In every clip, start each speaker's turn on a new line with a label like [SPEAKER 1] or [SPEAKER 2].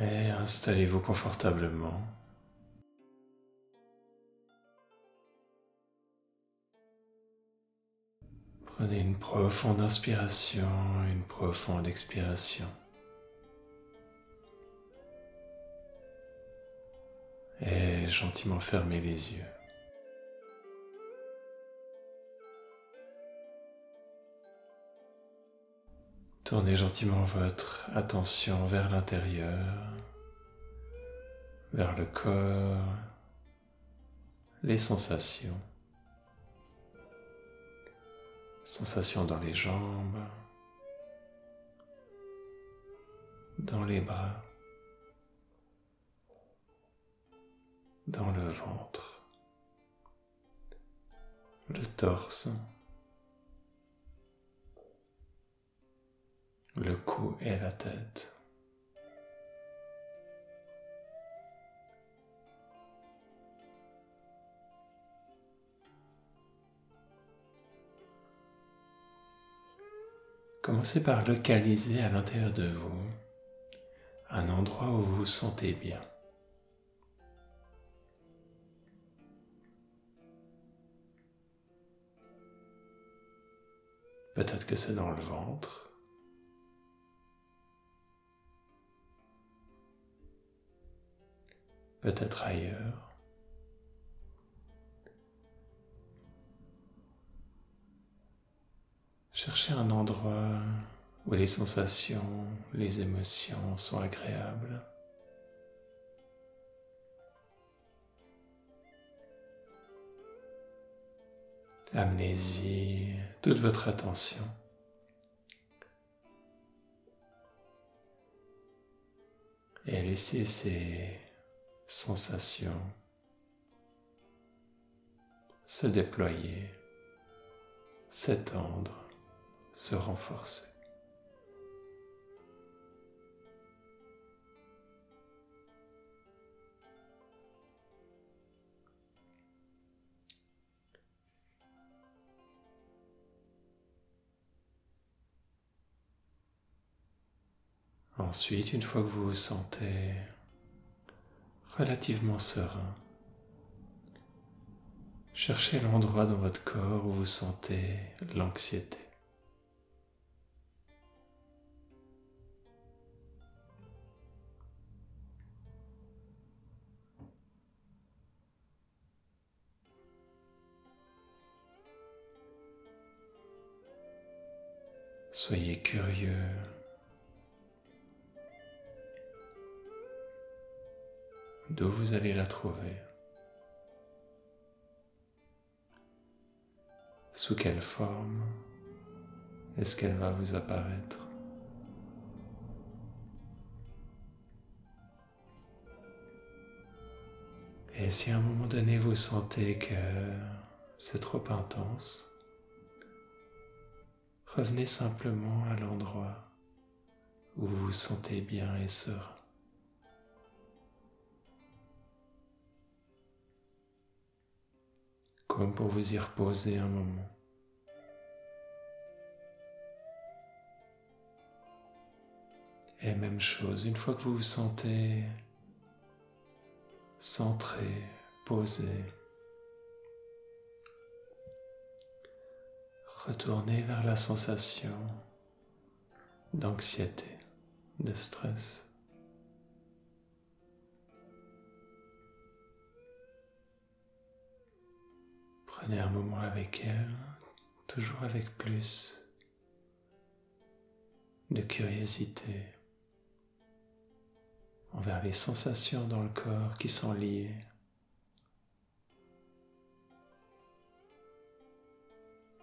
[SPEAKER 1] Et installez-vous confortablement. Prenez une profonde inspiration, une profonde expiration. Et gentiment fermez les yeux. Tournez gentiment votre attention vers l'intérieur, vers le corps, les sensations. Sensations dans les jambes, dans les bras, dans le ventre, le torse. Le cou et la tête. Commencez par localiser à l'intérieur de vous un endroit où vous vous sentez bien. Peut-être que c'est dans le ventre. Peut-être ailleurs. Cherchez un endroit où les sensations, les émotions sont agréables. Amenez-y toute votre attention. Et laissez ces sensations se déployer, s'étendre, se renforcer. Ensuite, une fois que vous vous sentez relativement serein. Cherchez l'endroit dans votre corps où vous sentez l'anxiété. Soyez curieux d'où vous allez la trouver, sous quelle forme est-ce qu'elle va vous apparaître? Et si à un moment donné vous sentez que c'est trop intense, revenez simplement à l'endroit où vous vous sentez bien et serein. Comme pour vous y reposer un moment. Et même chose, une fois que vous vous sentez centré, posé, retournez vers la sensation d'anxiété, de stress. Prenez un moment avec elle, toujours avec plus de curiosité envers les sensations dans le corps qui sont liées.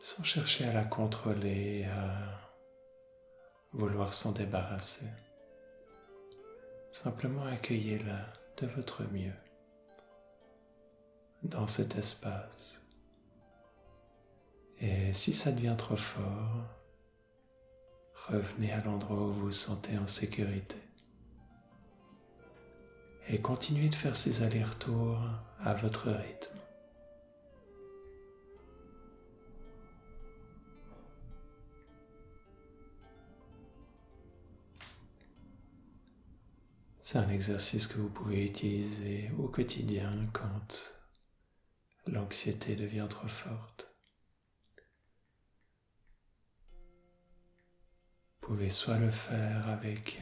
[SPEAKER 1] Sans chercher à la contrôler, à vouloir s'en débarrasser. Simplement accueillez-la de votre mieux dans cet espace. Et si ça devient trop fort, revenez à l'endroit où vous vous sentez en sécurité. Et continuez de faire ces allers-retours à votre rythme. C'est un exercice que vous pouvez utiliser au quotidien quand l'anxiété devient trop forte. Vous pouvez soit le faire avec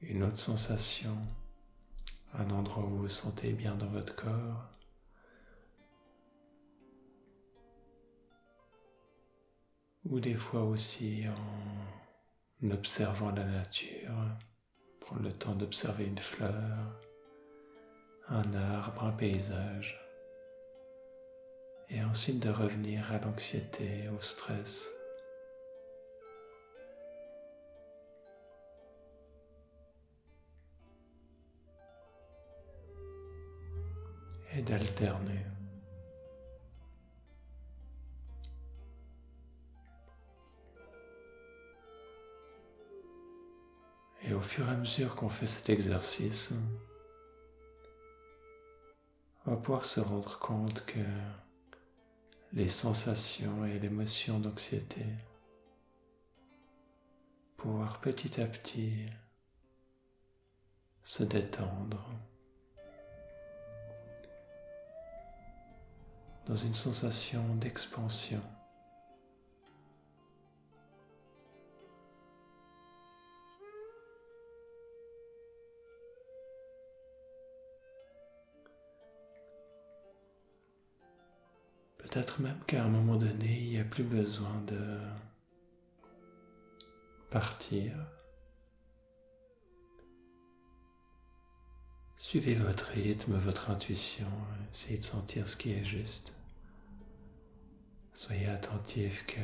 [SPEAKER 1] une autre sensation, un endroit où vous vous sentez bien dans votre corps, ou des fois aussi en observant la nature, prendre le temps d'observer une fleur, un arbre, un paysage, et ensuite de revenir à l'anxiété, au stress. Et d'alterner. Et au fur et à mesure qu'on fait cet exercice, on va pouvoir se rendre compte que les sensations et l'émotion d'anxiété, pouvoir petit à petit se détendre dans une sensation d'expansion. Peut-être même qu'à un moment donné, il n'y a plus besoin de partir. Suivez votre rythme, votre intuition, essayez de sentir ce qui est juste. Soyez attentif que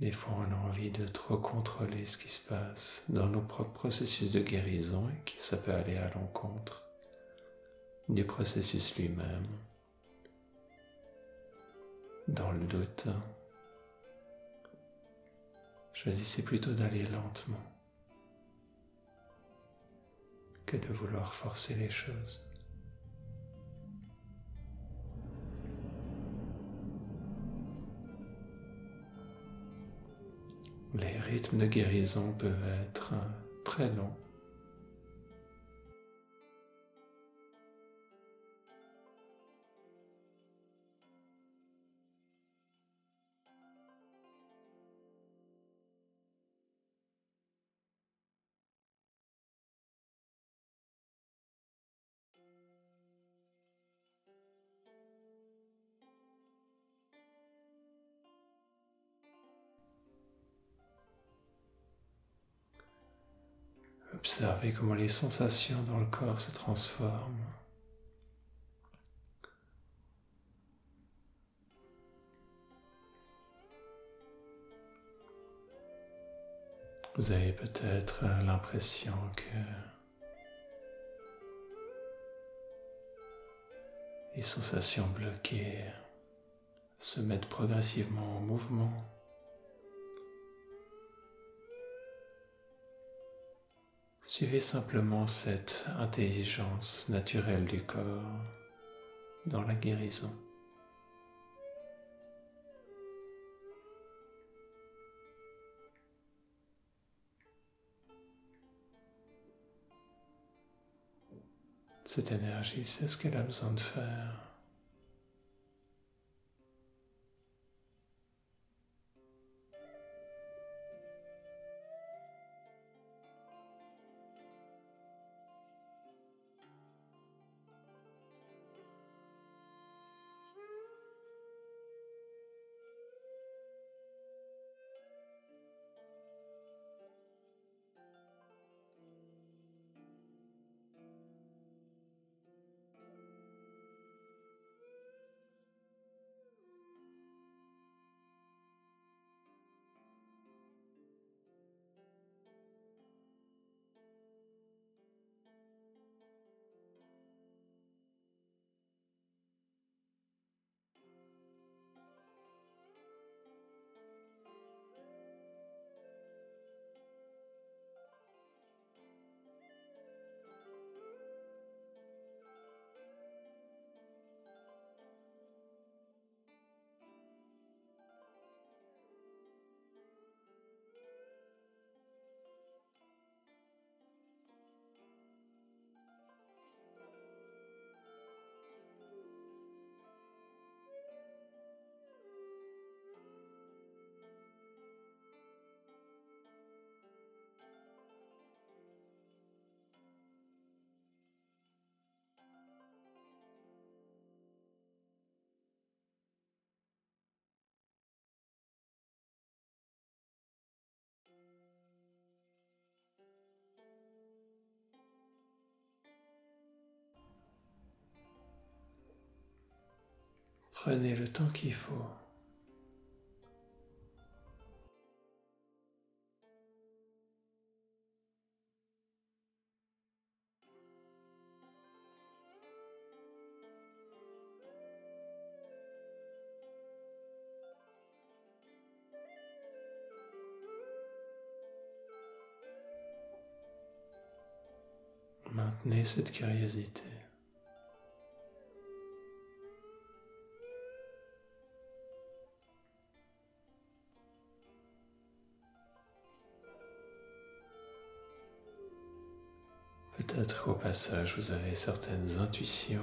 [SPEAKER 1] des fois on a envie de trop contrôler ce qui se passe dans nos propres processus de guérison et que ça peut aller à l'encontre du processus lui-même dans le doute, choisissez plutôt d'aller lentement que de vouloir forcer les choses. Les rythmes de guérison peuvent être très longs Observez comment les sensations dans le corps se transforment. Vous avez peut-être l'impression que les sensations bloquées se mettent progressivement en mouvement. Suivez simplement cette intelligence naturelle du corps dans la guérison. Cette énergie, c'est ce qu'elle a besoin de faire. Prenez le temps qu'il faut. Maintenez cette curiosité. Qu'au passage, vous avez certaines intuitions,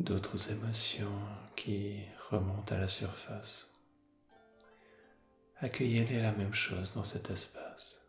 [SPEAKER 1] d'autres émotions qui remontent à la surface. Accueillez-les la même chose dans cet espace.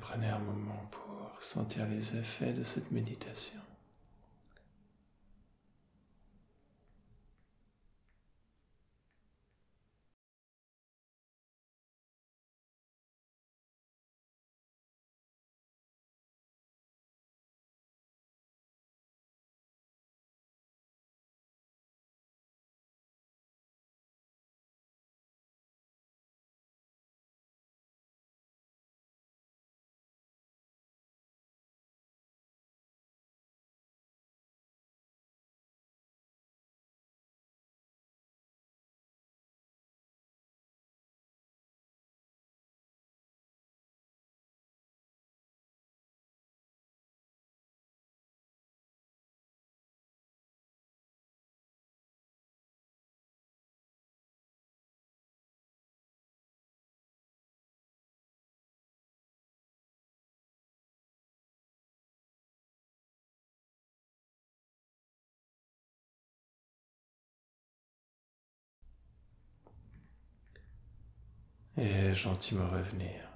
[SPEAKER 1] Prenez un moment pour sentir les effets de cette méditation. Et gentiment revenir.